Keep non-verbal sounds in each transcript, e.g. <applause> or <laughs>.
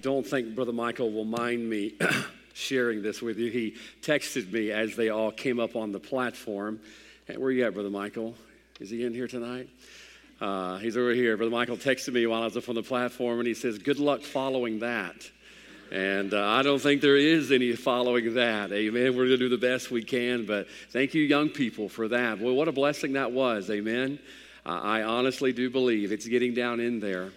don't think Brother Michael will mind me <coughs> sharing this with you. He texted me as they all came up on the platform. Hey, where you at, Brother Michael? Is he in here tonight? Uh, he's over here. Brother Michael texted me while I was up on the platform, and he says, Good luck following that. And uh, I don't think there is any following that. Amen. We're going to do the best we can, but thank you, young people, for that. Boy, what a blessing that was. Amen. Uh, I honestly do believe it's getting down in there.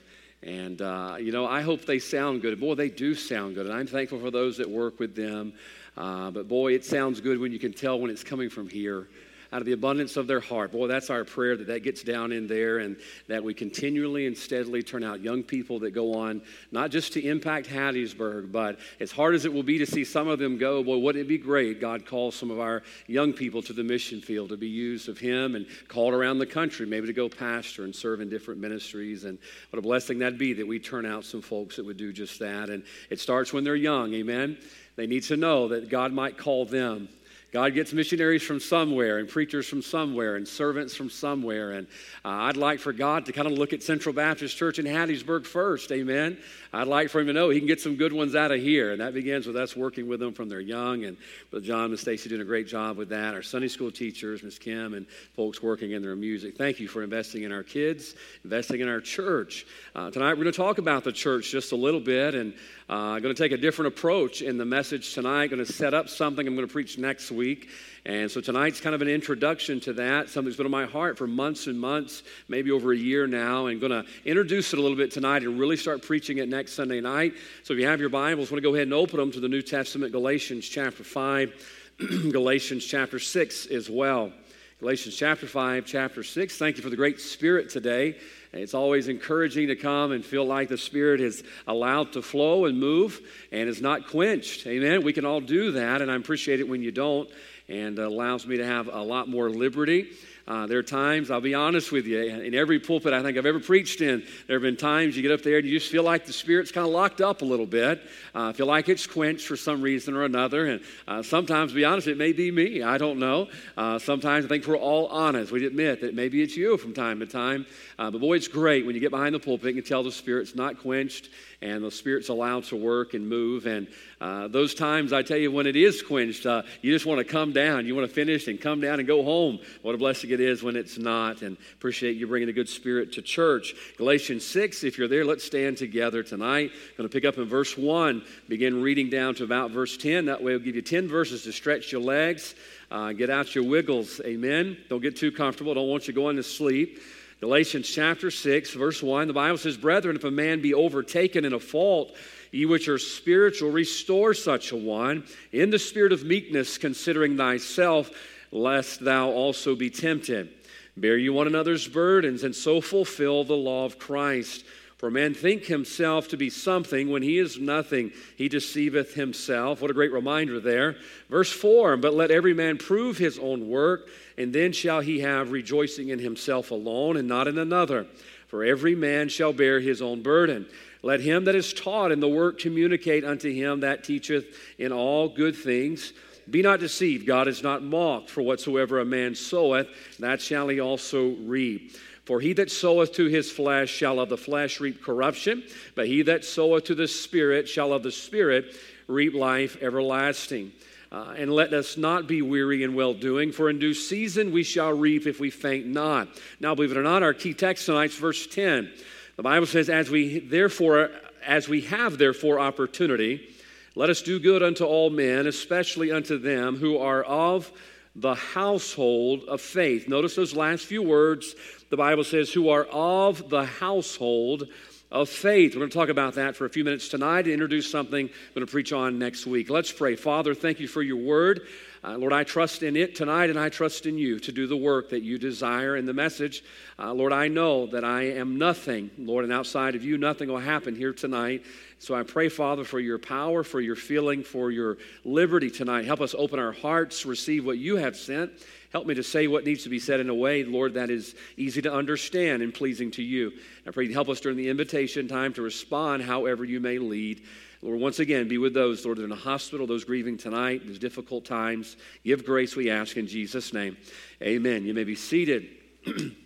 And, uh, you know, I hope they sound good. Boy, they do sound good. And I'm thankful for those that work with them. Uh, but, boy, it sounds good when you can tell when it's coming from here out of the abundance of their heart. Boy, that's our prayer that that gets down in there and that we continually and steadily turn out young people that go on, not just to impact Hattiesburg, but as hard as it will be to see some of them go, boy, wouldn't it be great? God calls some of our young people to the mission field to be used of Him and called around the country, maybe to go pastor and serve in different ministries. And what a blessing that'd be that we turn out some folks that would do just that. And it starts when they're young, amen? They need to know that God might call them God gets missionaries from somewhere and preachers from somewhere and servants from somewhere. And uh, I'd like for God to kind of look at Central Baptist Church in Hattiesburg first. Amen. I'd like for him to know he can get some good ones out of here. And that begins with us working with them from their young. And Brother John and Stacy doing a great job with that. Our Sunday school teachers, Miss Kim, and folks working in their music. Thank you for investing in our kids, investing in our church. Uh, tonight we're going to talk about the church just a little bit. And I'm uh, going to take a different approach in the message tonight. Going to set up something I'm going to preach next week. And so tonight's kind of an introduction to that, something that's been on my heart for months and months, maybe over a year now, and going to introduce it a little bit tonight and really start preaching it next Sunday night. So if you have your Bibles, want to go ahead and open them to the New Testament, Galatians chapter 5, <clears throat> Galatians chapter 6 as well. Galatians chapter 5, chapter 6. Thank you for the great spirit today. It's always encouraging to come and feel like the Spirit is allowed to flow and move and is not quenched. Amen. We can all do that, and I appreciate it when you don't, and allows me to have a lot more liberty uh, there are times, I'll be honest with you, in every pulpit I think I've ever preached in, there have been times you get up there and you just feel like the Spirit's kind of locked up a little bit. Uh, feel like it's quenched for some reason or another. And uh, sometimes, to be honest, it may be me. I don't know. Uh, sometimes I think we're all honest. We admit that maybe it's you from time to time. Uh, but boy, it's great when you get behind the pulpit and you tell the Spirit's not quenched and the Spirit's allowed to work and move. And uh, those times, I tell you, when it is quenched, uh, you just want to come down. You want to finish and come down and go home. What a blessing it is when it's not. And appreciate you bringing a good spirit to church. Galatians 6, if you're there, let's stand together tonight. I'm Going to pick up in verse 1, begin reading down to about verse 10. That way, we'll give you 10 verses to stretch your legs. Uh, get out your wiggles. Amen. Don't get too comfortable. Don't want you going to sleep. Galatians chapter 6, verse 1, the Bible says, Brethren, if a man be overtaken in a fault, ye which are spiritual, restore such a one in the spirit of meekness, considering thyself, lest thou also be tempted. Bear you one another's burdens, and so fulfill the law of Christ. For man think himself to be something when he is nothing, he deceiveth himself. What a great reminder there. Verse 4 But let every man prove his own work, and then shall he have rejoicing in himself alone and not in another. For every man shall bear his own burden. Let him that is taught in the work communicate unto him that teacheth in all good things. Be not deceived, God is not mocked, for whatsoever a man soweth, that shall he also reap. For he that soweth to his flesh shall of the flesh reap corruption, but he that soweth to the Spirit shall of the Spirit reap life everlasting. Uh, and let us not be weary in well doing, for in due season we shall reap if we faint not. Now, believe it or not, our key text tonight is verse 10. The Bible says, As we therefore, as we have therefore opportunity, let us do good unto all men, especially unto them who are of the household of faith. Notice those last few words. The Bible says, who are of the household of faith. We're going to talk about that for a few minutes tonight and introduce something I'm going to preach on next week. Let's pray. Father, thank you for your word. Uh, Lord, I trust in it tonight and I trust in you to do the work that you desire in the message. Uh, Lord, I know that I am nothing, Lord, and outside of you, nothing will happen here tonight. So I pray, Father, for your power, for your feeling, for your liberty tonight. Help us open our hearts, receive what you have sent. Help me to say what needs to be said in a way, Lord, that is easy to understand and pleasing to you. I pray you help us during the invitation time to respond however you may lead. Lord, once again, be with those, Lord, that are in the hospital, those grieving tonight, these difficult times. Give grace, we ask, in Jesus' name. Amen. You may be seated. <clears throat>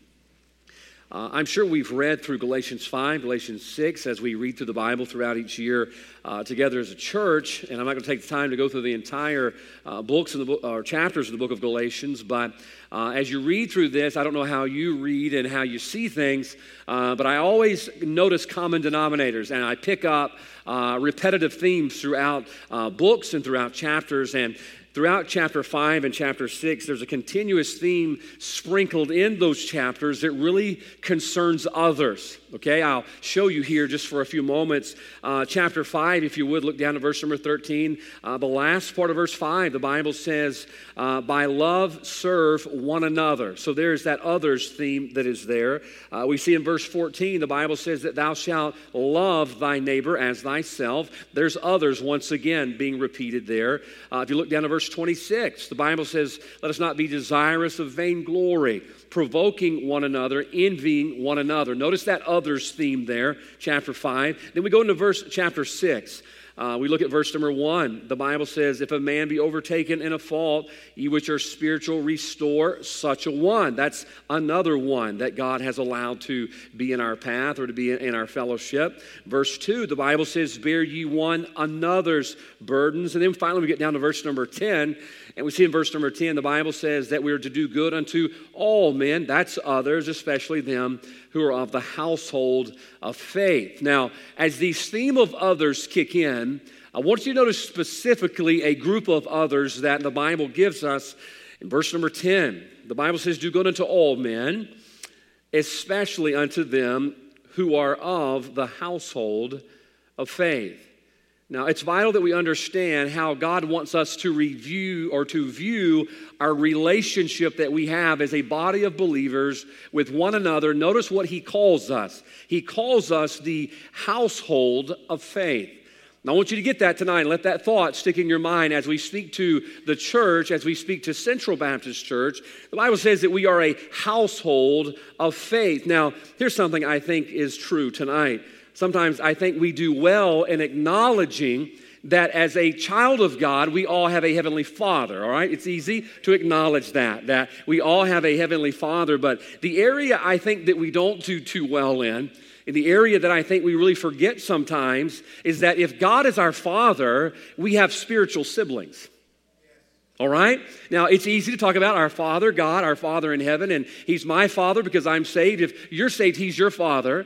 Uh, I'm sure we've read through Galatians 5, Galatians 6 as we read through the Bible throughout each year uh, together as a church. And I'm not going to take the time to go through the entire uh, books in the or chapters of the book of Galatians, but uh, as you read through this, I don't know how you read and how you see things, uh, but I always notice common denominators and I pick up uh, repetitive themes throughout books and throughout chapters. And Throughout chapter 5 and chapter 6, there's a continuous theme sprinkled in those chapters that really concerns others. Okay, I'll show you here just for a few moments. Uh, chapter 5, if you would, look down to verse number 13. Uh, the last part of verse 5, the Bible says, uh, By love serve one another. So there's that others theme that is there. Uh, we see in verse 14, the Bible says that thou shalt love thy neighbor as thyself. There's others once again being repeated there. Uh, if you look down to verse verse 26, the Bible says, Let us not be desirous of vainglory, provoking one another, envying one another. Notice that others theme there, chapter 5. Then we go into verse chapter 6. Uh, we look at verse number one. The Bible says, If a man be overtaken in a fault, ye which are spiritual, restore such a one. That's another one that God has allowed to be in our path or to be in our fellowship. Verse two, the Bible says, Bear ye one another's burdens. And then finally, we get down to verse number 10. And we see in verse number 10, the Bible says that we are to do good unto all men. That's others, especially them who are of the household of faith. Now, as these theme of others kick in, I want you to notice specifically a group of others that the Bible gives us. In verse number 10, the Bible says, Do good unto all men, especially unto them who are of the household of faith. Now, it's vital that we understand how God wants us to review or to view our relationship that we have as a body of believers with one another. Notice what He calls us. He calls us the household of faith. Now, I want you to get that tonight and let that thought stick in your mind as we speak to the church, as we speak to Central Baptist Church. The Bible says that we are a household of faith. Now, here's something I think is true tonight. Sometimes I think we do well in acknowledging that as a child of God, we all have a heavenly father, all right? It's easy to acknowledge that, that we all have a heavenly father, but the area I think that we don't do too well in, in the area that I think we really forget sometimes, is that if God is our father, we have spiritual siblings. All right? Now, it's easy to talk about our Father, God, our Father in heaven, and He's my Father because I'm saved. If you're saved, He's your Father.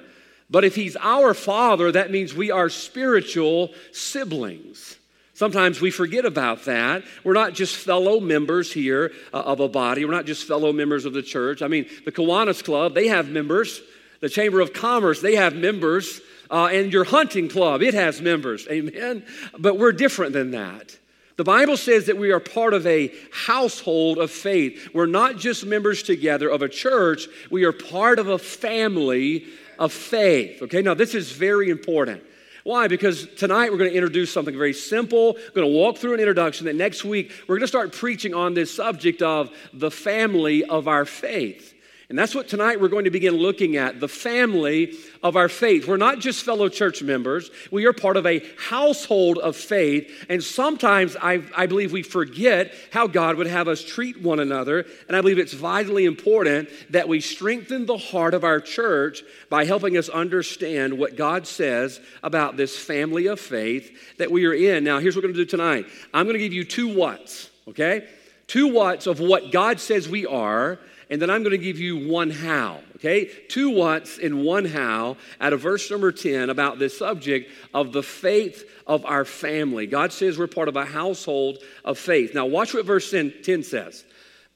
But if he's our father, that means we are spiritual siblings. Sometimes we forget about that. We're not just fellow members here uh, of a body. We're not just fellow members of the church. I mean, the Kiwanis Club, they have members. The Chamber of Commerce, they have members. Uh, and your hunting club, it has members. Amen? But we're different than that. The Bible says that we are part of a household of faith. We're not just members together of a church, we are part of a family of faith. Okay, now this is very important. Why? Because tonight we're going to introduce something very simple. We're going to walk through an introduction that next week we're going to start preaching on this subject of the family of our faith. And that's what tonight we're going to begin looking at the family of our faith. We're not just fellow church members, we are part of a household of faith. And sometimes I, I believe we forget how God would have us treat one another. And I believe it's vitally important that we strengthen the heart of our church by helping us understand what God says about this family of faith that we are in. Now, here's what we're going to do tonight I'm going to give you two whats, okay? Two whats of what God says we are and then I'm going to give you one how, okay? Two whats and one how out of verse number 10 about this subject of the faith of our family. God says we're part of a household of faith. Now, watch what verse 10 says.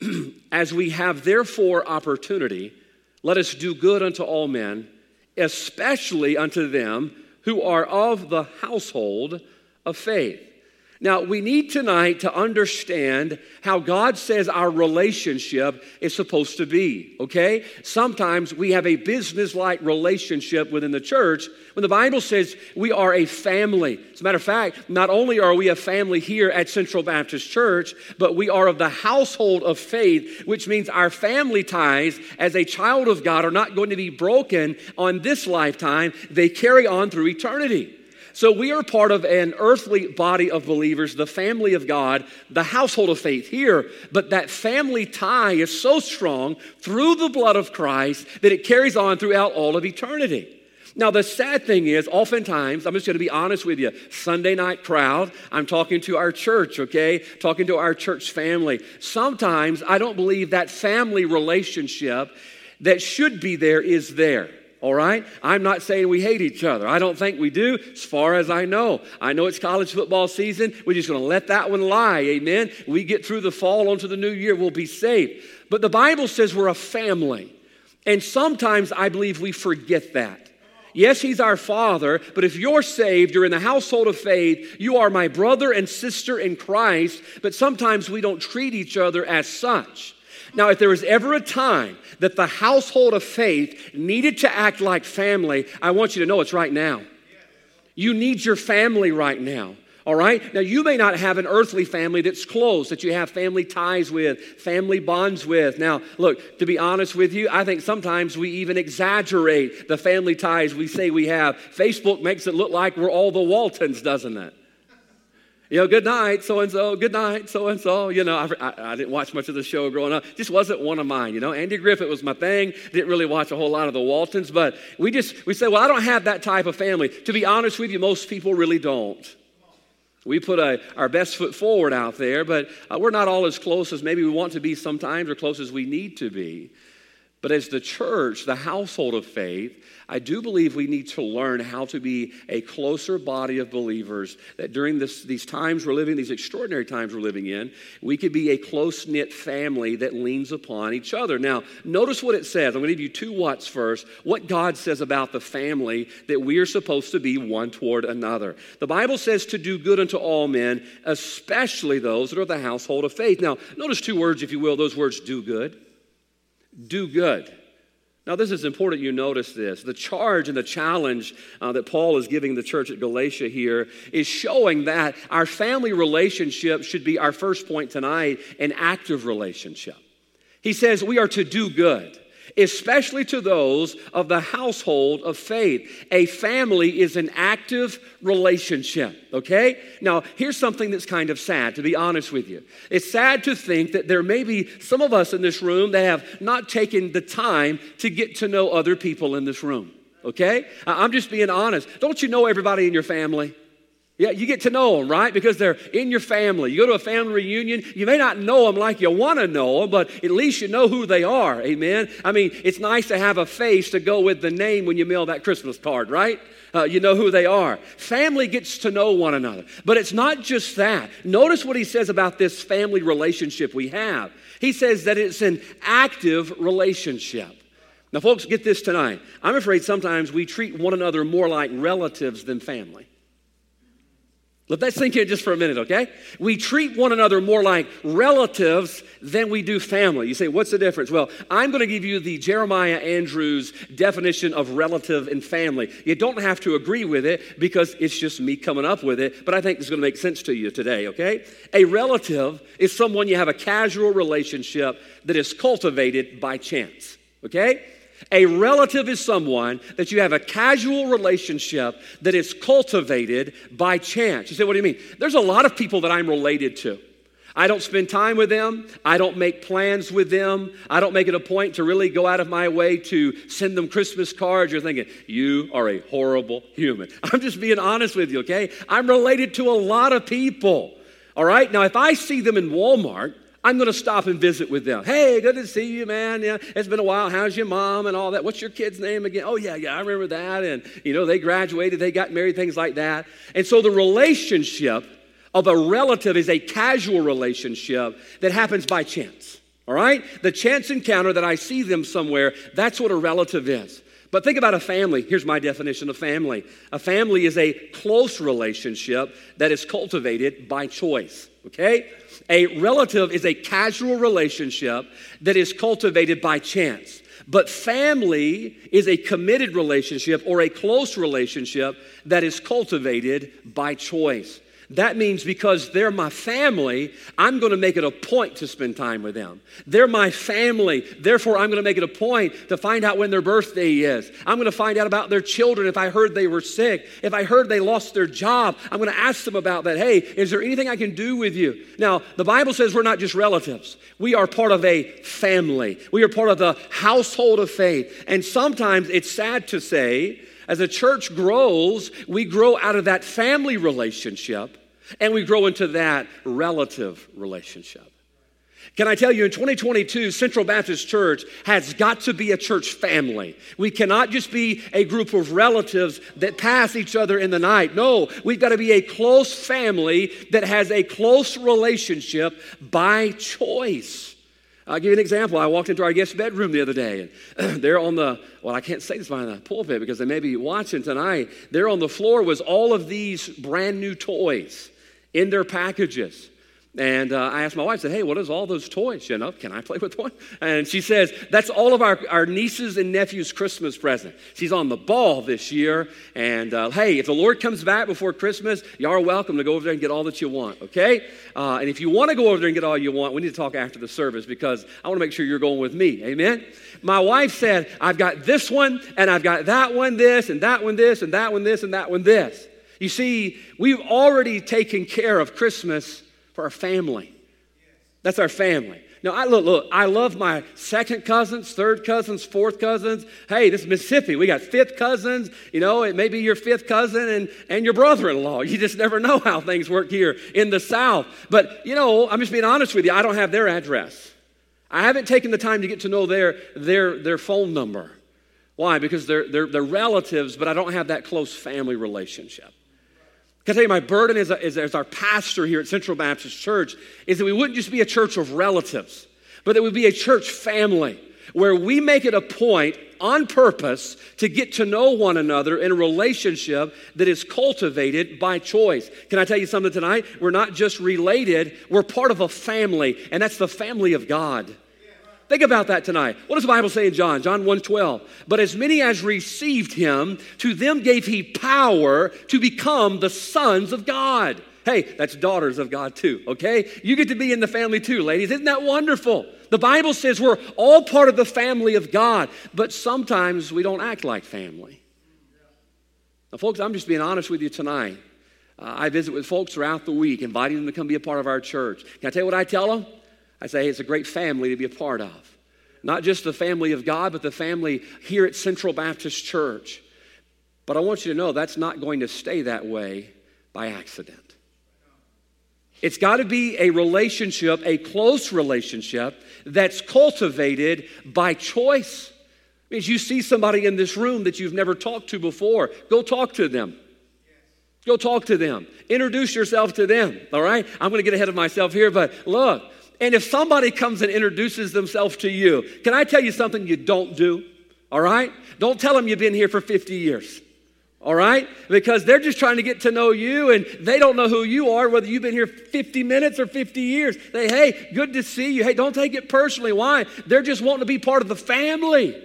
<clears throat> As we have therefore opportunity, let us do good unto all men, especially unto them who are of the household of faith. Now, we need tonight to understand how God says our relationship is supposed to be, okay? Sometimes we have a business like relationship within the church when the Bible says we are a family. As a matter of fact, not only are we a family here at Central Baptist Church, but we are of the household of faith, which means our family ties as a child of God are not going to be broken on this lifetime, they carry on through eternity. So we are part of an earthly body of believers, the family of God, the household of faith here. But that family tie is so strong through the blood of Christ that it carries on throughout all of eternity. Now, the sad thing is, oftentimes, I'm just going to be honest with you, Sunday night crowd, I'm talking to our church, okay? Talking to our church family. Sometimes I don't believe that family relationship that should be there is there. All right? I'm not saying we hate each other. I don't think we do, as far as I know. I know it's college football season. We're just going to let that one lie. Amen? We get through the fall onto the new year, we'll be saved. But the Bible says we're a family. And sometimes I believe we forget that. Yes, He's our Father, but if you're saved, you're in the household of faith, you are my brother and sister in Christ, but sometimes we don't treat each other as such. Now, if there was ever a time that the household of faith needed to act like family, I want you to know it's right now. You need your family right now. All right? Now, you may not have an earthly family that's close, that you have family ties with, family bonds with. Now, look, to be honest with you, I think sometimes we even exaggerate the family ties we say we have. Facebook makes it look like we're all the Waltons, doesn't it? You know, good night, so and so, good night, so and so. You know, I, I, I, didn't watch much of the show growing up. Just wasn't one of mine. You know, Andy Griffith was my thing. Didn't really watch a whole lot of the Waltons, but we just, we said, well, I don't have that type of family. To be honest with you, most people really don't. We put a, our best foot forward out there, but uh, we're not all as close as maybe we want to be sometimes or close as we need to be. But as the church, the household of faith, I do believe we need to learn how to be a closer body of believers. That during this, these times we're living, these extraordinary times we're living in, we could be a close knit family that leans upon each other. Now, notice what it says. I'm going to give you two what's first. What God says about the family that we are supposed to be one toward another. The Bible says to do good unto all men, especially those that are the household of faith. Now, notice two words, if you will, those words do good do good. Now, this is important you notice this. The charge and the challenge uh, that Paul is giving the church at Galatia here is showing that our family relationship should be our first point tonight an active relationship. He says we are to do good especially to those of the household of faith. A family is an active relationship, okay? Now, here's something that's kind of sad, to be honest with you. It's sad to think that there may be some of us in this room that have not taken the time to get to know other people in this room, okay? I'm just being honest. Don't you know everybody in your family? Yeah, you get to know them, right? Because they're in your family. You go to a family reunion, you may not know them like you want to know them, but at least you know who they are. Amen. I mean, it's nice to have a face to go with the name when you mail that Christmas card, right? Uh, you know who they are. Family gets to know one another. But it's not just that. Notice what he says about this family relationship we have. He says that it's an active relationship. Now, folks, get this tonight. I'm afraid sometimes we treat one another more like relatives than family. Let that sink in just for a minute, okay? We treat one another more like relatives than we do family. You say, what's the difference? Well, I'm going to give you the Jeremiah Andrews definition of relative and family. You don't have to agree with it because it's just me coming up with it, but I think it's going to make sense to you today, okay? A relative is someone you have a casual relationship that is cultivated by chance, okay? A relative is someone that you have a casual relationship that is cultivated by chance. You say, what do you mean? There's a lot of people that I'm related to. I don't spend time with them. I don't make plans with them. I don't make it a point to really go out of my way to send them Christmas cards. You're thinking, you are a horrible human. <laughs> I'm just being honest with you, okay? I'm related to a lot of people. All right? Now, if I see them in Walmart, I'm going to stop and visit with them. Hey, good to see you, man. Yeah, it's been a while. How's your mom and all that? What's your kid's name again? Oh, yeah, yeah, I remember that. And, you know, they graduated, they got married, things like that. And so the relationship of a relative is a casual relationship that happens by chance. All right? The chance encounter that I see them somewhere, that's what a relative is. But think about a family. Here's my definition of family a family is a close relationship that is cultivated by choice. Okay? A relative is a casual relationship that is cultivated by chance. But family is a committed relationship or a close relationship that is cultivated by choice. That means because they're my family, I'm going to make it a point to spend time with them. They're my family, therefore, I'm going to make it a point to find out when their birthday is. I'm going to find out about their children if I heard they were sick. If I heard they lost their job, I'm going to ask them about that. Hey, is there anything I can do with you? Now, the Bible says we're not just relatives, we are part of a family, we are part of the household of faith. And sometimes it's sad to say, as a church grows, we grow out of that family relationship and we grow into that relative relationship. Can I tell you, in 2022, Central Baptist Church has got to be a church family. We cannot just be a group of relatives that pass each other in the night. No, we've got to be a close family that has a close relationship by choice. I'll give you an example. I walked into our guest bedroom the other day, and <clears throat> they're on the, well, I can't say this behind the pulpit because they may be watching tonight. There on the floor was all of these brand new toys in their packages. And uh, I asked my wife, I said, hey, what is all those toys? You know, can I play with one? And she says, that's all of our, our nieces and nephews' Christmas present. She's on the ball this year. And uh, hey, if the Lord comes back before Christmas, y'all are welcome to go over there and get all that you want, okay? Uh, and if you want to go over there and get all you want, we need to talk after the service because I want to make sure you're going with me, amen? My wife said, I've got this one, and I've got that one this, and that one this, and that one this, and that one this. You see, we've already taken care of Christmas for our family. That's our family. Now, I look, look, I love my second cousins, third cousins, fourth cousins. Hey, this is Mississippi. We got fifth cousins. You know, it may be your fifth cousin and, and your brother in law. You just never know how things work here in the South. But, you know, I'm just being honest with you. I don't have their address. I haven't taken the time to get to know their, their, their phone number. Why? Because they're, they're, they're relatives, but I don't have that close family relationship. Can I tell you, my burden as, a, as, as our pastor here at Central Baptist Church is that we wouldn't just be a church of relatives, but that we'd be a church family where we make it a point on purpose to get to know one another in a relationship that is cultivated by choice. Can I tell you something tonight? We're not just related, we're part of a family, and that's the family of God. Think about that tonight. What does the Bible say in John? John 1:12. But as many as received him, to them gave he power to become the sons of God. Hey, that's daughters of God too, okay? You get to be in the family too, ladies. Isn't that wonderful? The Bible says we're all part of the family of God, but sometimes we don't act like family. Now, folks, I'm just being honest with you tonight. Uh, I visit with folks throughout the week, inviting them to come be a part of our church. Can I tell you what I tell them? I say it's a great family to be a part of. Not just the family of God, but the family here at Central Baptist Church. But I want you to know that's not going to stay that way by accident. It's got to be a relationship, a close relationship that's cultivated by choice. It means you see somebody in this room that you've never talked to before, go talk to them. Go talk to them. Introduce yourself to them, all right? I'm going to get ahead of myself here, but look, and if somebody comes and introduces themselves to you, can I tell you something you don't do? All right? Don't tell them you've been here for 50 years. All right? Because they're just trying to get to know you and they don't know who you are, whether you've been here 50 minutes or 50 years. They, hey, good to see you. Hey, don't take it personally. Why? They're just wanting to be part of the family.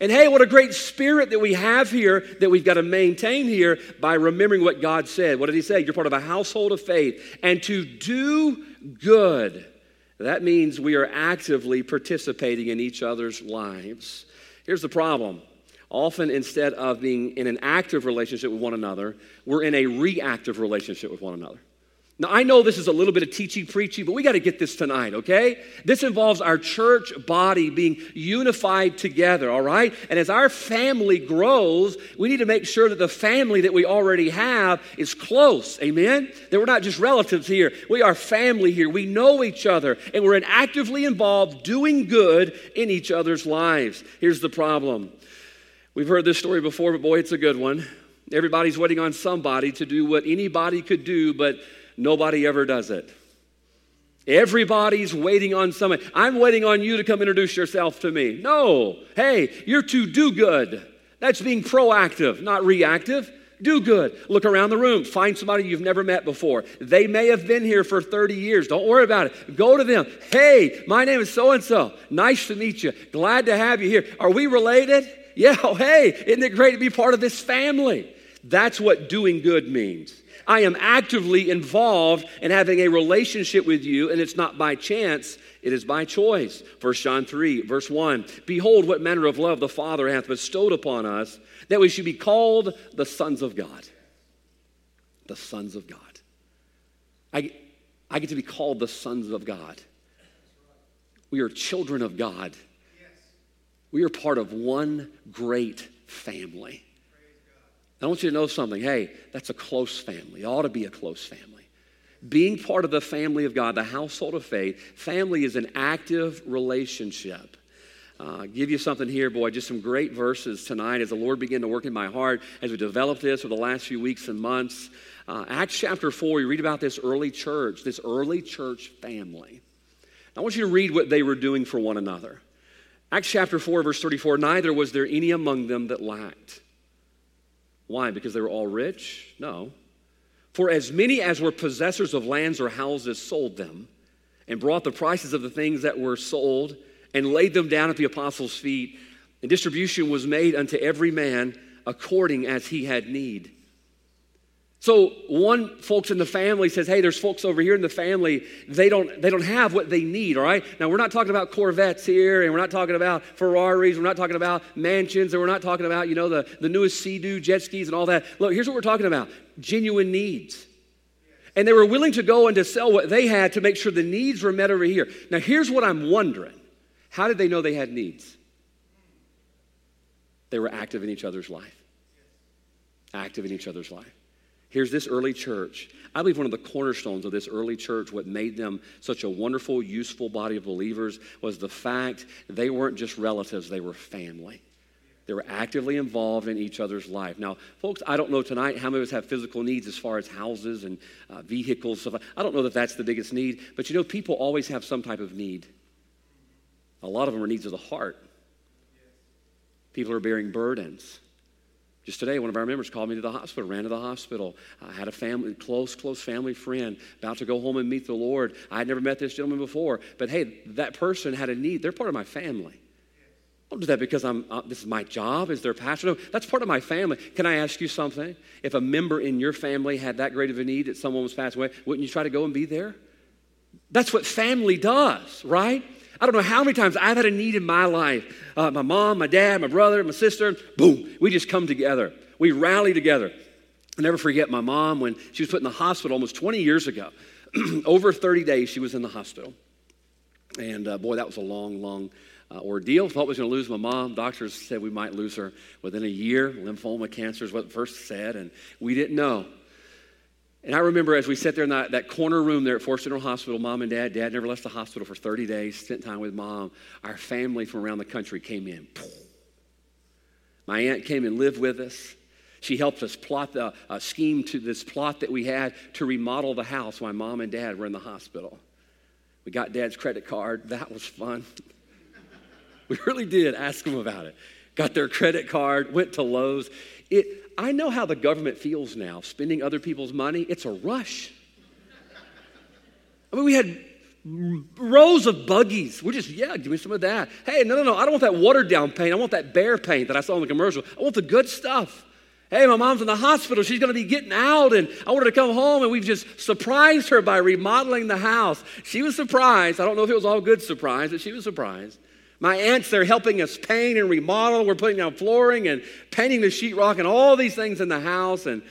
And hey, what a great spirit that we have here that we've got to maintain here by remembering what God said. What did He say? You're part of a household of faith. And to do good that means we are actively participating in each other's lives. Here's the problem. Often, instead of being in an active relationship with one another, we're in a reactive relationship with one another. Now, I know this is a little bit of teachy preachy, but we got to get this tonight, okay? This involves our church body being unified together, all right? And as our family grows, we need to make sure that the family that we already have is close, amen? That we're not just relatives here, we are family here. We know each other, and we're actively involved doing good in each other's lives. Here's the problem we've heard this story before, but boy, it's a good one. Everybody's waiting on somebody to do what anybody could do, but Nobody ever does it. Everybody's waiting on somebody. I'm waiting on you to come introduce yourself to me. No. Hey, you're to do good. That's being proactive, not reactive. Do good. Look around the room. Find somebody you've never met before. They may have been here for 30 years. Don't worry about it. Go to them. Hey, my name is so and so. Nice to meet you. Glad to have you here. Are we related? <laughs> Yeah. Oh, hey, isn't it great to be part of this family? That's what doing good means. I am actively involved in having a relationship with you, and it's not by chance, it is by choice. 1 John 3, verse 1 Behold, what manner of love the Father hath bestowed upon us, that we should be called the sons of God. The sons of God. I, I get to be called the sons of God. We are children of God. We are part of one great family. I want you to know something. Hey, that's a close family. It ought to be a close family. Being part of the family of God, the household of faith, family is an active relationship. Uh, give you something here, boy, just some great verses tonight as the Lord began to work in my heart as we developed this over the last few weeks and months. Uh, Acts chapter 4, you read about this early church, this early church family. I want you to read what they were doing for one another. Acts chapter 4, verse 34 Neither was there any among them that lacked. Why? Because they were all rich? No. For as many as were possessors of lands or houses sold them and brought the prices of the things that were sold and laid them down at the apostles' feet, and distribution was made unto every man according as he had need. So one folks in the family says, "Hey, there's folks over here in the family. They don't they don't have what they need. All right. Now we're not talking about Corvettes here, and we're not talking about Ferraris. We're not talking about mansions, and we're not talking about you know the the newest Sea-Doo jet skis and all that. Look, here's what we're talking about: genuine needs. And they were willing to go and to sell what they had to make sure the needs were met over here. Now here's what I'm wondering: How did they know they had needs? They were active in each other's life. Active in each other's life. Here's this early church. I believe one of the cornerstones of this early church, what made them such a wonderful, useful body of believers, was the fact they weren't just relatives, they were family. They were actively involved in each other's life. Now, folks, I don't know tonight how many of us have physical needs as far as houses and uh, vehicles. Stuff. I don't know that that's the biggest need, but you know, people always have some type of need. A lot of them are needs of the heart. People are bearing burdens. Just today, one of our members called me to the hospital, ran to the hospital. I had a family, close, close family friend about to go home and meet the Lord. I had never met this gentleman before, but hey, that person had a need. They're part of my family. I don't do that because I'm, uh, this is my job is their pastor. No, that's part of my family. Can I ask you something? If a member in your family had that great of a need that someone was passing away, wouldn't you try to go and be there? That's what family does, right? I don't know how many times I've had a need in my life. Uh, my mom, my dad, my brother, my sister, boom, we just come together. We rally together. I'll never forget my mom when she was put in the hospital almost 20 years ago. <clears throat> Over 30 days, she was in the hospital. And uh, boy, that was a long, long uh, ordeal. Thought we was going to lose my mom. Doctors said we might lose her within a year. Lymphoma cancer is what first said, and we didn't know. And I remember as we sat there in that, that corner room there at Forrest General Hospital, mom and dad, dad never left the hospital for 30 days, spent time with mom. Our family from around the country came in. My aunt came and lived with us. She helped us plot the uh, scheme to this plot that we had to remodel the house while mom and dad were in the hospital. We got dad's credit card. That was fun. <laughs> we really did ask them about it. Got their credit card, went to Lowe's. It, I know how the government feels now, spending other people's money. It's a rush. I mean, we had rows of buggies. We're just, yeah, give me some of that. Hey, no, no, no, I don't want that watered down paint. I want that Behr paint that I saw in the commercial. I want the good stuff. Hey, my mom's in the hospital. She's going to be getting out, and I want her to come home, and we've just surprised her by remodeling the house. She was surprised. I don't know if it was all good surprise, but she was surprised. My aunts, they're helping us paint and remodel. We're putting down flooring and painting the sheetrock and all these things in the house. And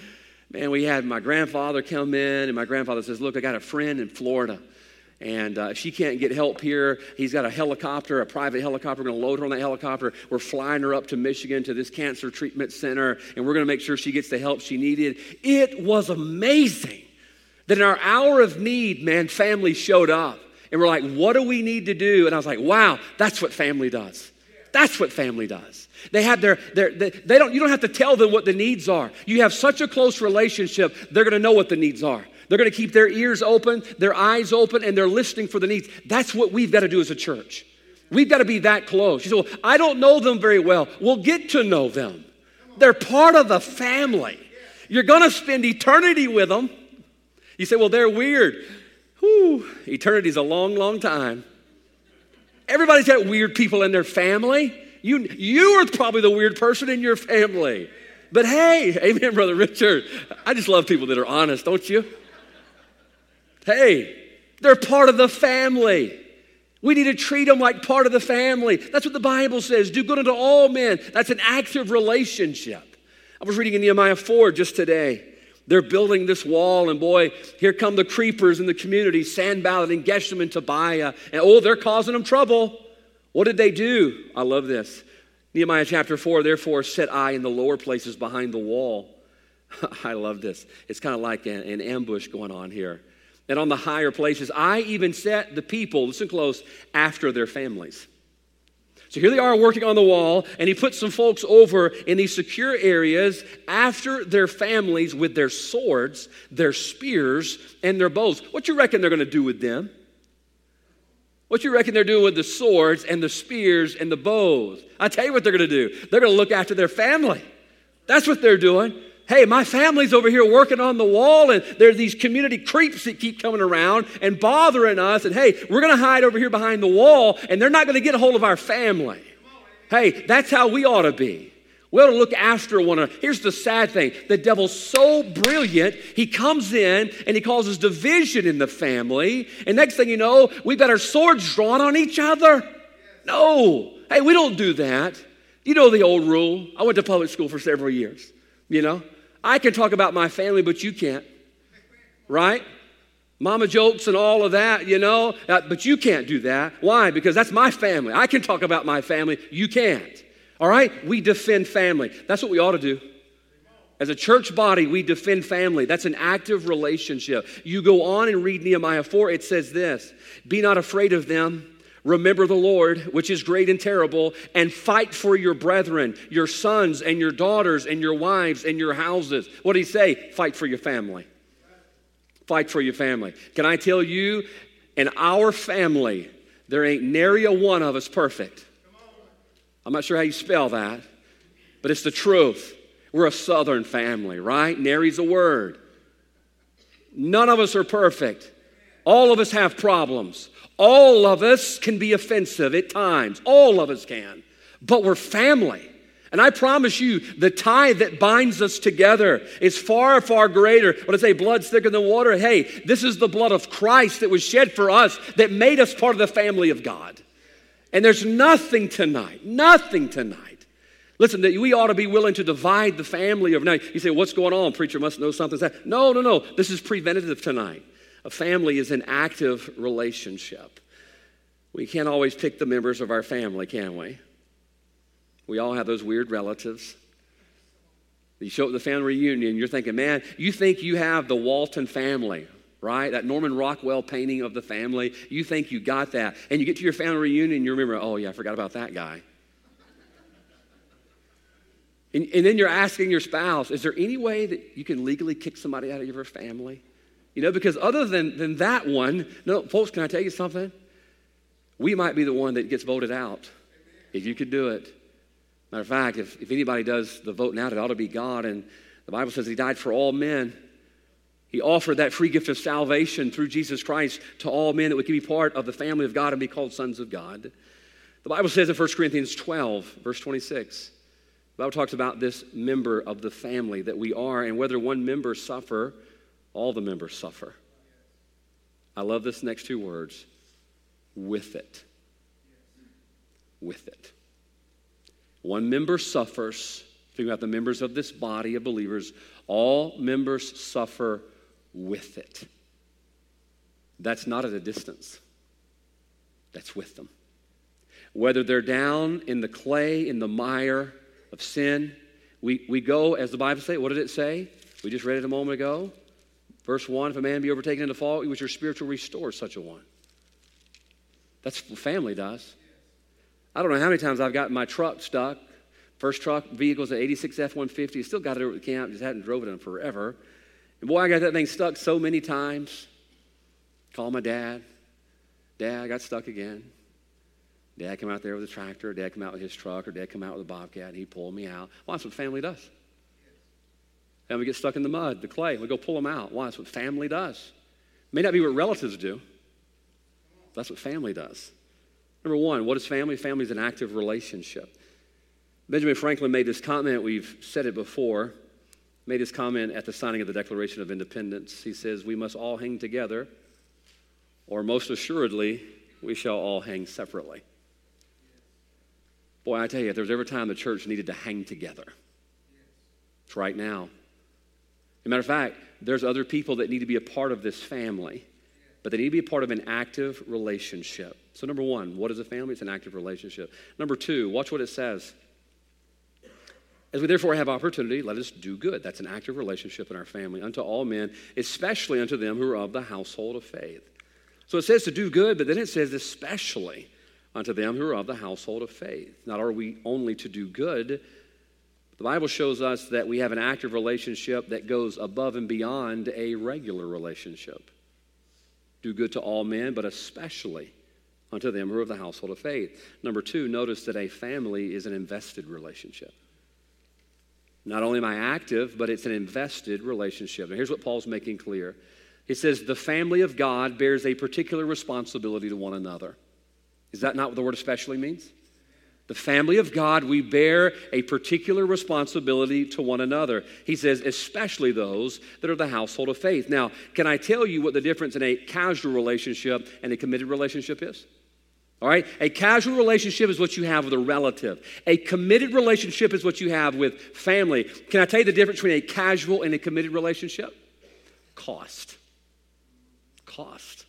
man, we had my grandfather come in, and my grandfather says, Look, I got a friend in Florida. And uh, if she can't get help here, he's got a helicopter, a private helicopter. We're going to load her on that helicopter. We're flying her up to Michigan to this cancer treatment center, and we're going to make sure she gets the help she needed. It was amazing that in our hour of need, man, family showed up and we're like, what do we need to do? And I was like, wow, that's what family does. That's what family does. They have their, their they, they don't, you don't have to tell them what the needs are. You have such a close relationship, they're to know what the needs are. They're to keep their ears open, their eyes open, and they're listening for the needs. That's what we've got to do as a church. We've got to be that close. You say, well, I don't know them very well. We'll get to know them. They're part of the family. You're to spend eternity with them. You say, well, they're weird. Whew, eternity's a long, long time. Everybody's got weird people in their family. You, you are probably the weird person in your family. But hey, amen, Brother Richard. I just love people that are honest, don't you? Hey, they're part of the family. We need to treat them like part of the family. That's what the Bible says. Do good unto all men. That's an active relationship. I was reading in Nehemiah 4 just today. They're building this wall, and boy, here come the creepers in the community, Sanballat and Geshem and Tobiah. And oh, they're causing them trouble. What did they do? I love this. Nehemiah chapter 4, therefore set I in the lower places behind the wall. <laughs> I love this. It's kind of like an, an ambush going on here. And on the higher places, I even set the people, listen close, after their families. So here they are working on the wall, and he puts some folks over in these secure areas after their families with their swords, their spears, and their bows. What you reckon they're going to do with them? What you reckon they're doing with the swords and the spears and the bows? I tell you what they're going to do. They're going to look after their family. That's what they're doing. Hey, my family's over here working on the wall, and there's these community creeps that keep coming around and bothering us. And hey, we're going to hide over here behind the wall, and they're not going to get a hold of our family. Hey, that's how we ought to be. We ought to look after one another. Here's the sad thing the devil's so brilliant, he comes in and he causes division in the family. And next thing you know, we've got our swords drawn on each other. No. Hey, we don't do that. You know the old rule. I went to public school for several years. You know, I can talk about my family, but you can't. Right? Mama jokes and all of that, you know, uh, but you can't do that. Why? Because that's my family. I can talk about my family. You can't. All right? We defend family. That's what we ought to do. As a church body, we defend family. That's an active relationship. You go on and read Nehemiah 4, it says this Be not afraid of them Remember the Lord, which is great and terrible, and fight for your brethren, your sons and your daughters and your wives and your houses. What did he say? Fight for your family. Fight for your family. Can I tell you, in our family, there ain't nary a one of us perfect. I'm not sure how you spell that, but it's the truth. We're a southern family, right? Nary's a word. None of us are perfect. All of us have problems. All of us can be offensive at times. All of us can. But we're family. And I promise you, the tie that binds us together is far, far greater. When I say blood's thicker than water, hey, this is the blood of Christ that was shed for us that made us part of the family of God. And there's nothing tonight, nothing tonight. Listen, that we ought to be willing to divide the family of now. You say, what's going on? Preacher must know something. No, no, no. This is preventative tonight. A family is an active relationship. We can't always pick the members of our family, can we? We all have those weird relatives. You show up at the family reunion, you're thinking, man, you think you have the Walton family, right? That Norman Rockwell painting of the family. You think you got that. And you get to your family reunion you remember, oh, yeah, I forgot about that guy. And, and, then you're asking your spouse, is there any way that you can legally kick somebody out of your family? You know, because other than, than that one, no, folks, can I tell you something? We might be the one that gets voted out if you could do it. Matter of fact, if, if anybody does the voting out, it ought to be God. And the Bible says He died for all men. He offered that free gift of salvation through Jesus Christ to all men that can be part of the family of God and be called sons of God. The Bible says in 1 Corinthians 12, verse 26, the Bible talks about this member of the family that we are, and whether one member suffer, all the members suffer. I love this next two words with it. With it. One member suffers. Think about the members of this body of believers. All members suffer with it. That's not at a distance, that's with them. Whether they're down in the clay, in the mire of sin, we, we go, as the Bible says, what did it say? We just read it a moment ago. Verse 1 If a man be overtaken in the fault, which your spiritual restore such a one. That's what family does. I don't know how many times I've gotten my truck stuck. First truck vehicle's an 86 F 150. Still got it over the camp, just hadn't drove it in forever. And boy, I got that thing stuck so many times. Call my dad. Dad, I got stuck again. Dad come out there with a tractor, dad come out with his truck, or dad come out with a bobcat, and he pulled me out. Well, that's what family does. And we get stuck in the mud, the clay. We go pull them out. Why? That's what family does. May not be what relatives do. That's what family does. Number one, what is family? Family is an active relationship. Benjamin Franklin made this comment, we've said it before, made this comment at the signing of the Declaration of Independence. He says, We must all hang together, or most assuredly, we shall all hang separately. Boy, I tell you, if there's ever a time the church needed to hang together, it's right now. As a matter of fact, there's other people that need to be a part of this family, but they need to be a part of an active relationship. So, number one, what is a family? It's an active relationship. Number two, watch what it says. As we therefore have opportunity, let us do good. That's an active relationship in our family unto all men, especially unto them who are of the household of faith. So it says to do good, but then it says especially unto them who are of the household of faith. Not are we only to do good, the Bible shows us that we have an active relationship that goes above and beyond a regular relationship. Do good to all men, but especially unto them who are of the household of faith. Number two, notice that a family is an invested relationship. Not only am I active, but it's an invested relationship. And here's what Paul's making clear. He says, The family of God bears a particular responsibility to one another. Is that not what the word especially means? The family of God, we bear a particular responsibility to one another. He says, especially those that are the household of faith. Now, can I tell you what the difference in a casual relationship and a committed relationship is? All right? A casual relationship is what you have with a relative. A committed relationship is what you have with family. Can I tell you the difference between a casual and a committed relationship? Cost. Cost.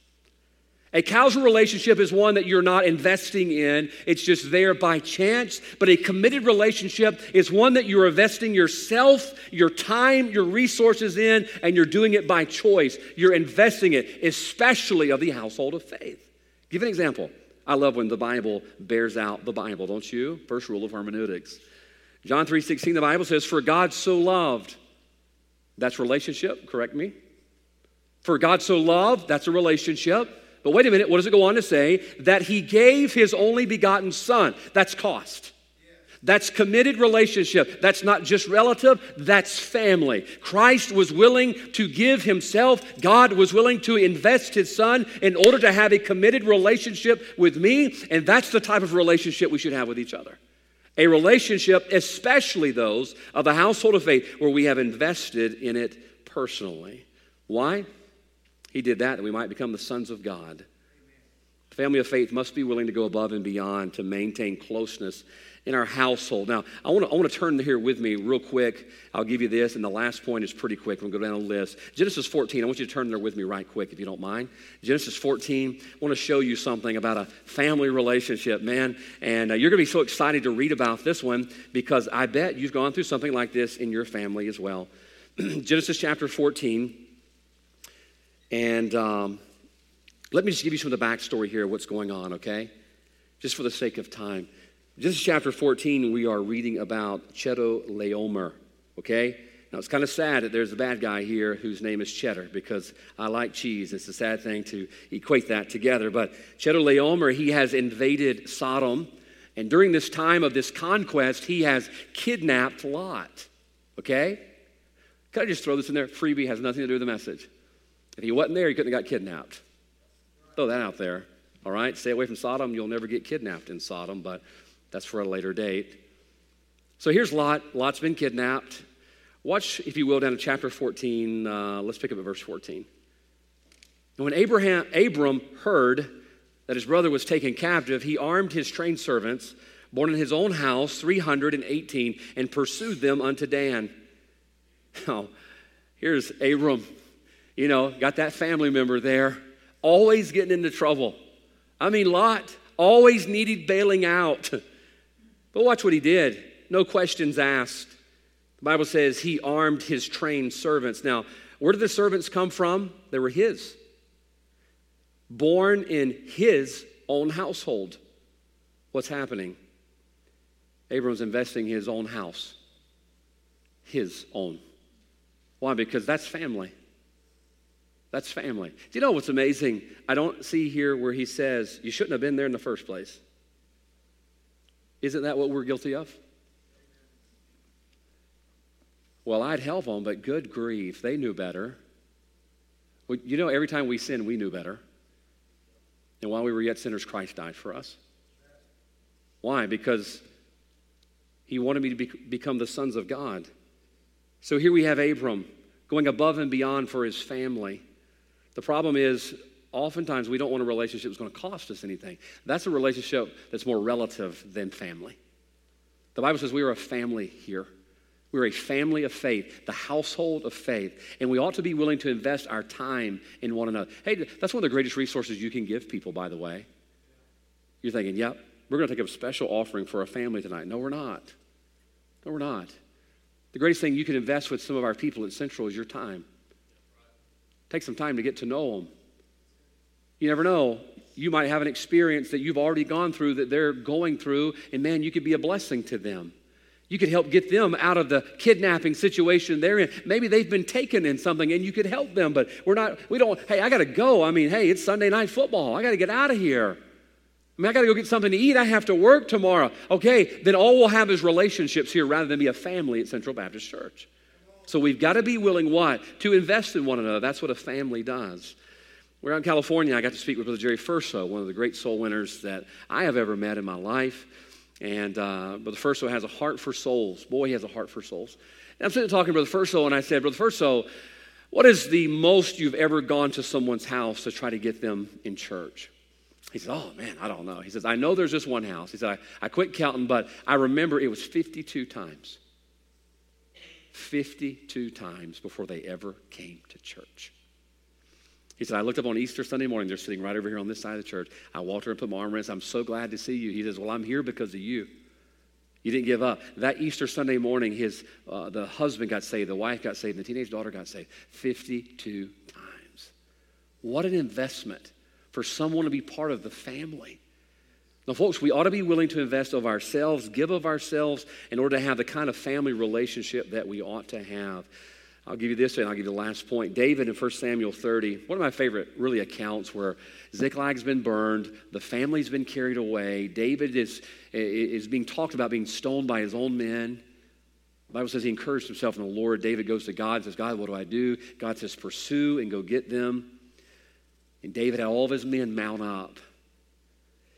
A casual relationship is one that you're not investing in, it's just there by chance. But a committed relationship is one that you're investing yourself, your time, your resources in, and you're doing it by choice. You're investing it, especially of the household of faith. Give an example. I love when the Bible bears out the Bible, don't you? First rule of hermeneutics. John 3:16 the Bible says for God so loved that's relationship, correct me? For God so loved, that's a relationship. But wait a minute, what does it go on to say? That he gave his only begotten son. That's cost. That's committed relationship. That's not just relative, that's family. Christ was willing to give himself. God was willing to invest his son in order to have a committed relationship with me. And that's the type of relationship we should have with each other. A relationship, especially those of the household of faith, where we have invested in it personally. Why? He did that that we might become the sons of God. The family of faith must be willing to go above and beyond to maintain closeness in our household. Now, I want to I want to turn here with me real quick. I'll give you this, and the last point is pretty quick. We'll go down the list. Genesis 14. I want you to turn there with me right quick, if you don't mind. Genesis 14. I want to show you something about a family relationship, man. And uh, you're going to be so excited to read about this one because I bet you've gone through something like this in your family as well. <clears throat> Genesis chapter 14. And um, let me just give you some of the backstory here, of what's going on, okay? Just for the sake of time. Genesis chapter 14, we are reading about Chedorlaomer, okay? Now, it's kind of sad that there's a bad guy here whose name is Cheddar because I like cheese. It's a sad thing to equate that together. But Chedorlaomer, he has invaded Sodom. And during this time of this conquest, he has kidnapped Lot, okay? Can I just throw this in there? Freebie has nothing to do with the message. If he wasn't there, he couldn't have got kidnapped. Throw that out there. All right? Stay away from Sodom. You'll never get kidnapped in Sodom, but that's for a later date. So here's Lot. Lot's been kidnapped. Watch, if you will, down to chapter 14. Uh, let's pick up at verse 14. And when Abraham, Abram heard that his brother was taken captive, he armed his trained servants, born in his own house, 318, and pursued them unto Dan. Now, here's Abram you know, got that family member there, always getting into trouble. I mean, Lot always needed bailing out. <laughs> But watch what he did. No questions asked. The Bible says he armed his trained servants. Now, where did the servants come from? They were his. Born in his own household. What's happening? Abram's investing his own house. His own. Why? Because that's family. That's family. Do you know what's amazing? I don't see here where he says, You shouldn't have been there in the first place. Isn't that what we're guilty of? Well, I'd help them, but good grief, they knew better. Well, you know, every time we sin, we knew better. And while we were yet sinners, Christ died for us. Why? Because He wanted me to be, become the sons of God. So here we have Abram going above and beyond for his family. The problem is, oftentimes we don't want a relationship that's going to cost us anything. That's a relationship that's more relative than family. The Bible says we are a family here. We're a family of faith, the household of faith, and we ought to be willing to invest our time in one another. Hey, that's one of the greatest resources you can give people, by the way. You're thinking, yep, we're going to take a special offering for a family tonight. No, we're not. No, we're not. The greatest thing you can invest with some of our people at Central is your time. Take some time to get to know them. You never know. You might have an experience that you've already gone through that they're going through, and man, you could be a blessing to them. You could help get them out of the kidnapping situation they're in. Maybe they've been taken in something and you could help them, but we're not, we don't, hey, I got to go. I mean, hey, it's Sunday night football. I got to get out of here. I mean, I got to go get something to eat. I have to work tomorrow. Okay, then all we'll have is relationships here rather than be a family at Central Baptist Church. So we've got to be willing what? To invest in one another. That's what a family does. We're out in California. I got to speak with Brother Jerry Furso, one of the great soul winners that I have ever met in my life. And uh, Brother Furso has a heart for souls. Boy, he has a heart for souls. And I'm sitting talking to Brother Furso, and I said, Brother Furso, what is the most you've ever gone to someone's house to try to get them in church? He said, Oh, man, I don't know. He says, I know there's just one house. He said, I, I quit counting, but I remember it was 52 times. 52 times before they ever came to church. He said, I looked up on Easter Sunday morning. They're sitting right over here on this side of the church. I walked over and put my arm around. I'm so glad to see you. He says, Well, I'm here because of you. You didn't give up. That Easter Sunday morning, his, uh, the husband got saved, the wife got saved, and the teenage daughter got saved 52 times. What an investment for someone to be part of the family. Now, folks, we ought to be willing to invest of ourselves, give of ourselves, in order to have the kind of family relationship that we ought to have. I'll give you this and I'll give you the last point. David in 1 Samuel 30, one of my favorite, really, accounts where Ziklag's been burned, the family's been carried away, David is, is being talked about being stoned by his own men. The Bible says he encouraged himself in the Lord. David goes to God and says, God, what do I do? God says, pursue and go get them. And David had all of his men mount up.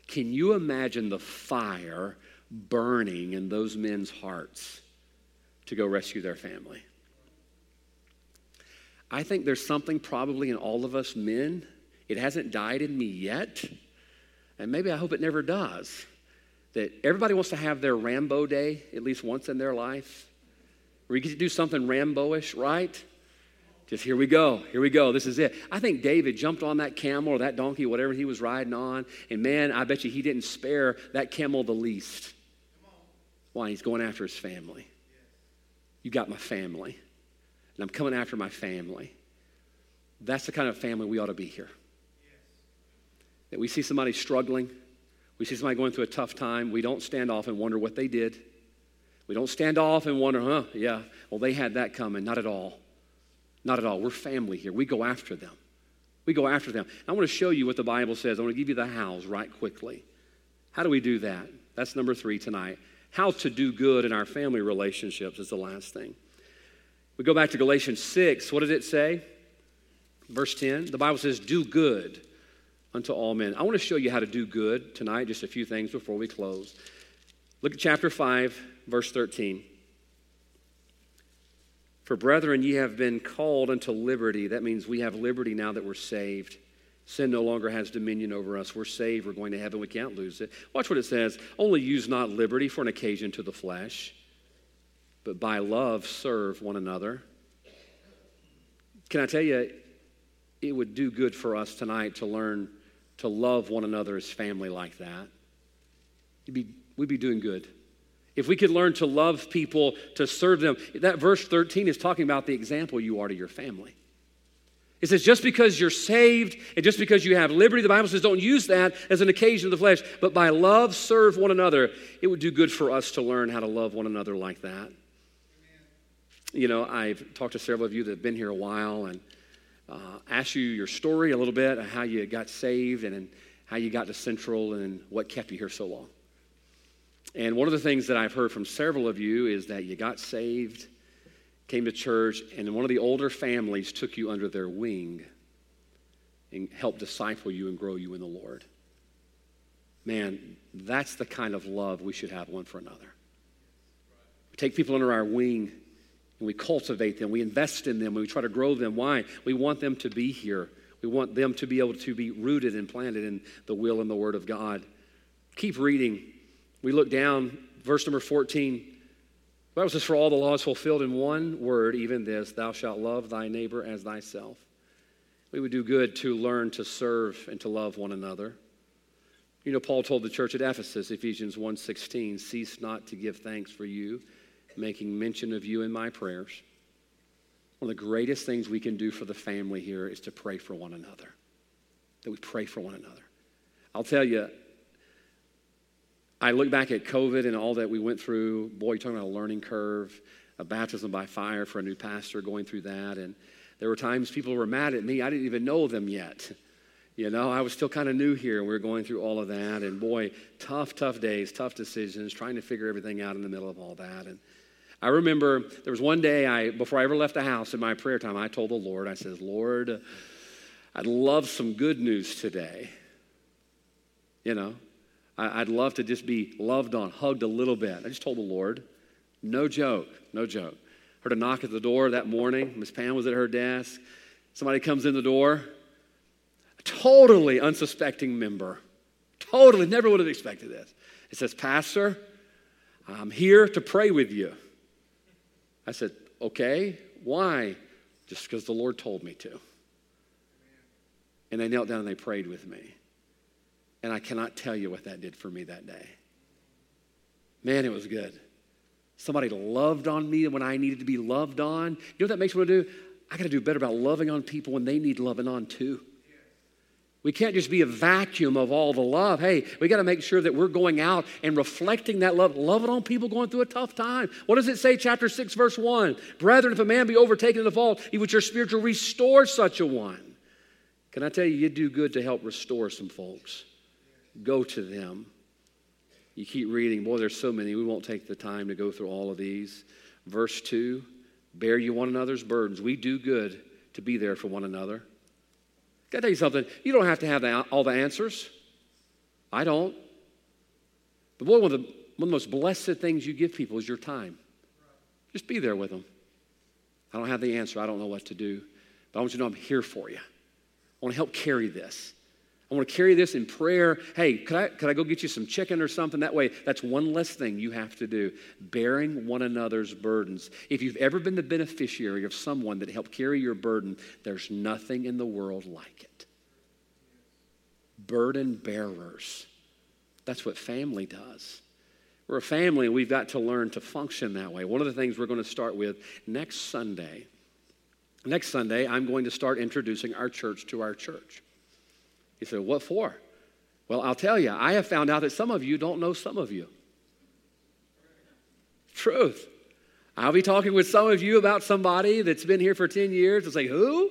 Can you imagine the fire burning in those men's hearts to go rescue their family? I think there's something probably in all of us men. It hasn't died in me yet, and maybe I hope it never does. That everybody wants to have their Rambo day at least once in their life, where you get to do something Rambo-ish, right? Just here we go, here we go, this is it. I think David jumped on that camel or that donkey, whatever he was riding on, and man, I bet you he didn't spare that camel the least. Why? He's going after his family. You got my family and I'm coming after my family. That's the kind of family we ought to be here. That we see somebody struggling, we see somebody going through a tough time, we don't stand off and wonder what they did. We don't stand off and wonder, huh, yeah, well, they had that coming. Not at all. Not at all. We're family here. We go after them. We go after them. I want to show you what the Bible says. I want to give you the hows right quickly. How do we do that? That's number three tonight. How to do good in our family relationships is the last thing. We go back to Galatians 6. What does it say? Verse 10. The Bible says, Do good unto all men. I want to show you how to do good tonight, just a few things before we close. Look at chapter 5, verse 13. For brethren, ye have been called unto liberty. That means we have liberty now that we're saved. Sin no longer has dominion over us. We're saved. We're going to heaven. We can't lose it. Watch what it says. Only use not liberty for an occasion to the flesh but by love serve one another. Can I tell you, it would do good for us tonight to learn to love one another as family like that. Be, we'd be doing good. If we could learn to love people, to serve them, that verse 13 is talking about the example you are to your family. It says, just because you're saved and just because you have liberty, the Bible says, don't use that as an occasion of the flesh, but by love serve one another. It would do good for us to learn how to love one another like that you know, I've talked to several of you that have been here a while and uh, asked you your story a little bit, how you got saved and how you got to Central and what kept you here so long. And one of the things that I've heard from several of you is that you got saved, came to church, and one of the older families took you under their wing and helped disciple you and grow you in the Lord. Man, that's the kind of love we should have one for another. We take people under our wing and we cultivate them. We invest in them. We try to grow them. Why? We want them to be here. We want them to be able to be rooted and planted in the will and the word of God. Keep reading. We look down, verse number 14. The Bible says, For all the laws fulfilled in one word, even this, thou shalt love thy neighbor as thyself. We would do good to learn to serve and to love one another. You know, Paul told the church at Ephesus, Ephesians 1:16, cease not to give thanks for you, making mention of you in my prayers. One of the greatest things we can do for the family here is to pray for one another. That we pray for one another. I'll tell you, I look back at COVID and all that we went through. Boy, you're talking about a learning curve, a baptism by fire for a new pastor going through that. And there were times people were mad at me. I didn't even know them yet. You know, I was still kind of new here and we were going through all of that. And boy, tough, tough days, tough decisions, trying to figure everything out in the middle of all that. And I remember there was one day I, before I ever left the house in my prayer time, I told the Lord, I said, Lord, I'd love some good news today. You know, I'd love to just be loved on, hugged a little bit. I just told the Lord, no joke, no joke. Heard a knock at the door that morning. Miss Pam was at her desk. Somebody comes in the door totally unsuspecting member. Totally, never would have expected this. It says, Pastor, I'm here to pray with you. I said, Okay, why? Just because the Lord told me to. And they knelt down and they prayed with me. And I cannot tell you what that did for me that day. Man, it was good. Somebody loved on me when I needed to be loved on. You know what that makes me want to do? I got to do better about loving on people when they need loving on too. We can't just be a vacuum of all the love. Hey, we got to make sure that we're going out and reflecting that love, loving on people going through a tough time. What does it say, chapter 6, verse 1? Brethren, if a man be overtaken in the fault, he would your spiritual restore such a one. Can I tell you, you do good to help restore some folks. Go to them. You keep reading. Boy, there's so many. We won't take the time to go through all of these. Verse 2 Bear you one another's burdens. We do good to be there for one another. I tell you something? You don't have to have the, all the answers. I don't. But boy, one of, the, one of the most blessed things you give people is your time. Just be there with them. I don't have the answer. I don't know what to do. But I want you to know I'm here for you. I want to help carry this. I want to carry this in prayer. Hey, could I, could I go get you some chicken or something? That way, that's one less thing you have to do. Bearing one another's burdens. If you've ever been the beneficiary of someone that helped carry your burden, there's nothing in the world like it. Burden bearers. That's what family does. We're a family, and we've got to learn to function that way. One of the things we're going to start with next Sunday. Next Sunday, I'm going to start introducing our church to our church. He said, What for? Well, I'll tell you, I have found out that some of you don't know some of you. Truth. I'll be talking with some of you about somebody that's been here for 10 years. It's say, who?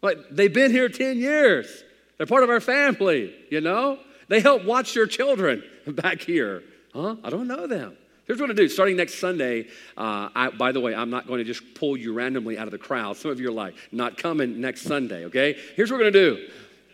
But they've been here 10 years. They're part of our family, you know? They help watch your children <laughs> back here. Huh? I don't know them. Here's what I do. Starting next Sunday, uh, I, by the way, I'm not going to just pull you randomly out of the crowd. Some of you are like, not coming next Sunday, okay? Here's what we're going to do.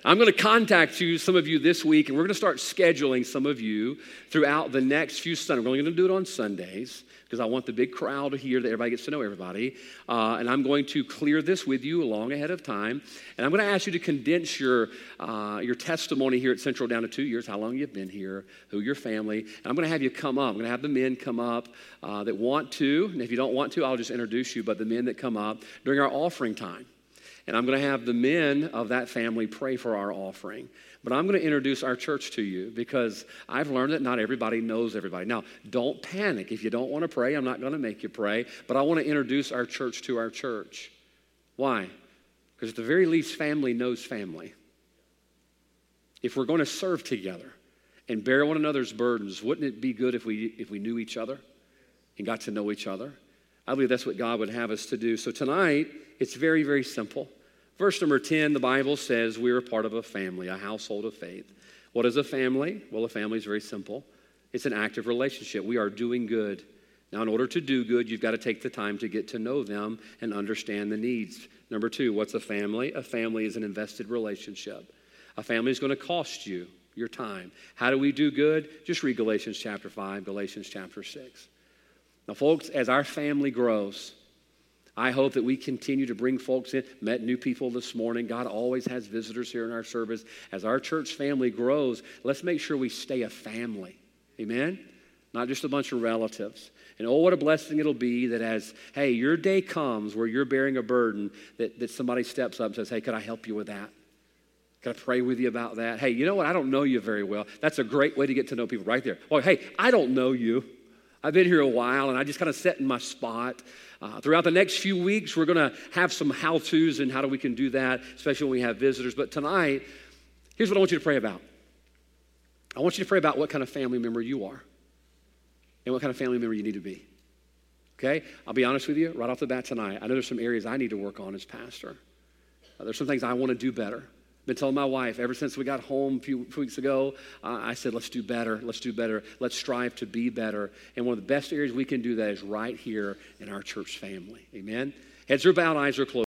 I'm going to contact you, some of you this week, and we're going to start scheduling some of you throughout the next few Sundays. We're only going to do it on Sundays because I want the big crowd to hear that everybody gets to know everybody. Uh, and I'm going to clear this with you long ahead of time. And I'm going to ask you to condense your, uh, your testimony here at Central down to two years, how long you've been here, who your family. And I'm going to have you come up. I'm going to have the men come up uh, that want to. And if you don't want to, I'll just introduce you. But the men that come up during our offering time. And I'm going to have the men of that family pray for our offering. But I'm going to introduce our church to you because I've learned that not everybody knows everybody. Now, don't panic. If you don't want to pray, I'm not going to make you pray. But I want to introduce our church to our church. Why? Because at the very least, family knows family. If we're going to serve together and bear one another's burdens, wouldn't it be good if we, if we knew each other and got to know each other? I believe that's what God would have us to do. So tonight, it's very, very simple. Verse number 10, the Bible says we're part of a family, a household of faith. What is a family? Well, a family is very simple it's an active relationship. We are doing good. Now, in order to do good, you've got to take the time to get to know them and understand the needs. Number two, what's a family? A family is an invested relationship. A family is going to cost you your time. How do we do good? Just read Galatians chapter 5, Galatians chapter 6. Now, folks, as our family grows, I hope that we continue to bring folks in. Met new people this morning. God always has visitors here in our service. As our church family grows, let's make sure we stay a family. Amen? Not just a bunch of relatives. And oh, what a blessing it'll be that as, hey, your day comes where you're bearing a burden, that, that somebody steps up and says, hey, could I help you with that? Can I pray with you about that? Hey, you know what? I don't know you very well. That's a great way to get to know people right there. Well, hey, I don't know you. I've been here a while and I just kind of set in my spot. Uh, throughout the next few weeks, we're going to have some how to's and how do we can do that, especially when we have visitors. But tonight, here's what I want you to pray about I want you to pray about what kind of family member you are and what kind of family member you need to be. Okay? I'll be honest with you right off the bat tonight. I know there's some areas I need to work on as pastor. Uh, there's some things I want to do better been telling my wife ever since we got home a few, weeks ago. Uh, I said, let's do better. Let's do better. Let's strive to be better. And one of the best areas we can do that is right here in our church family. Amen. Heads are bowed, eyes are closed.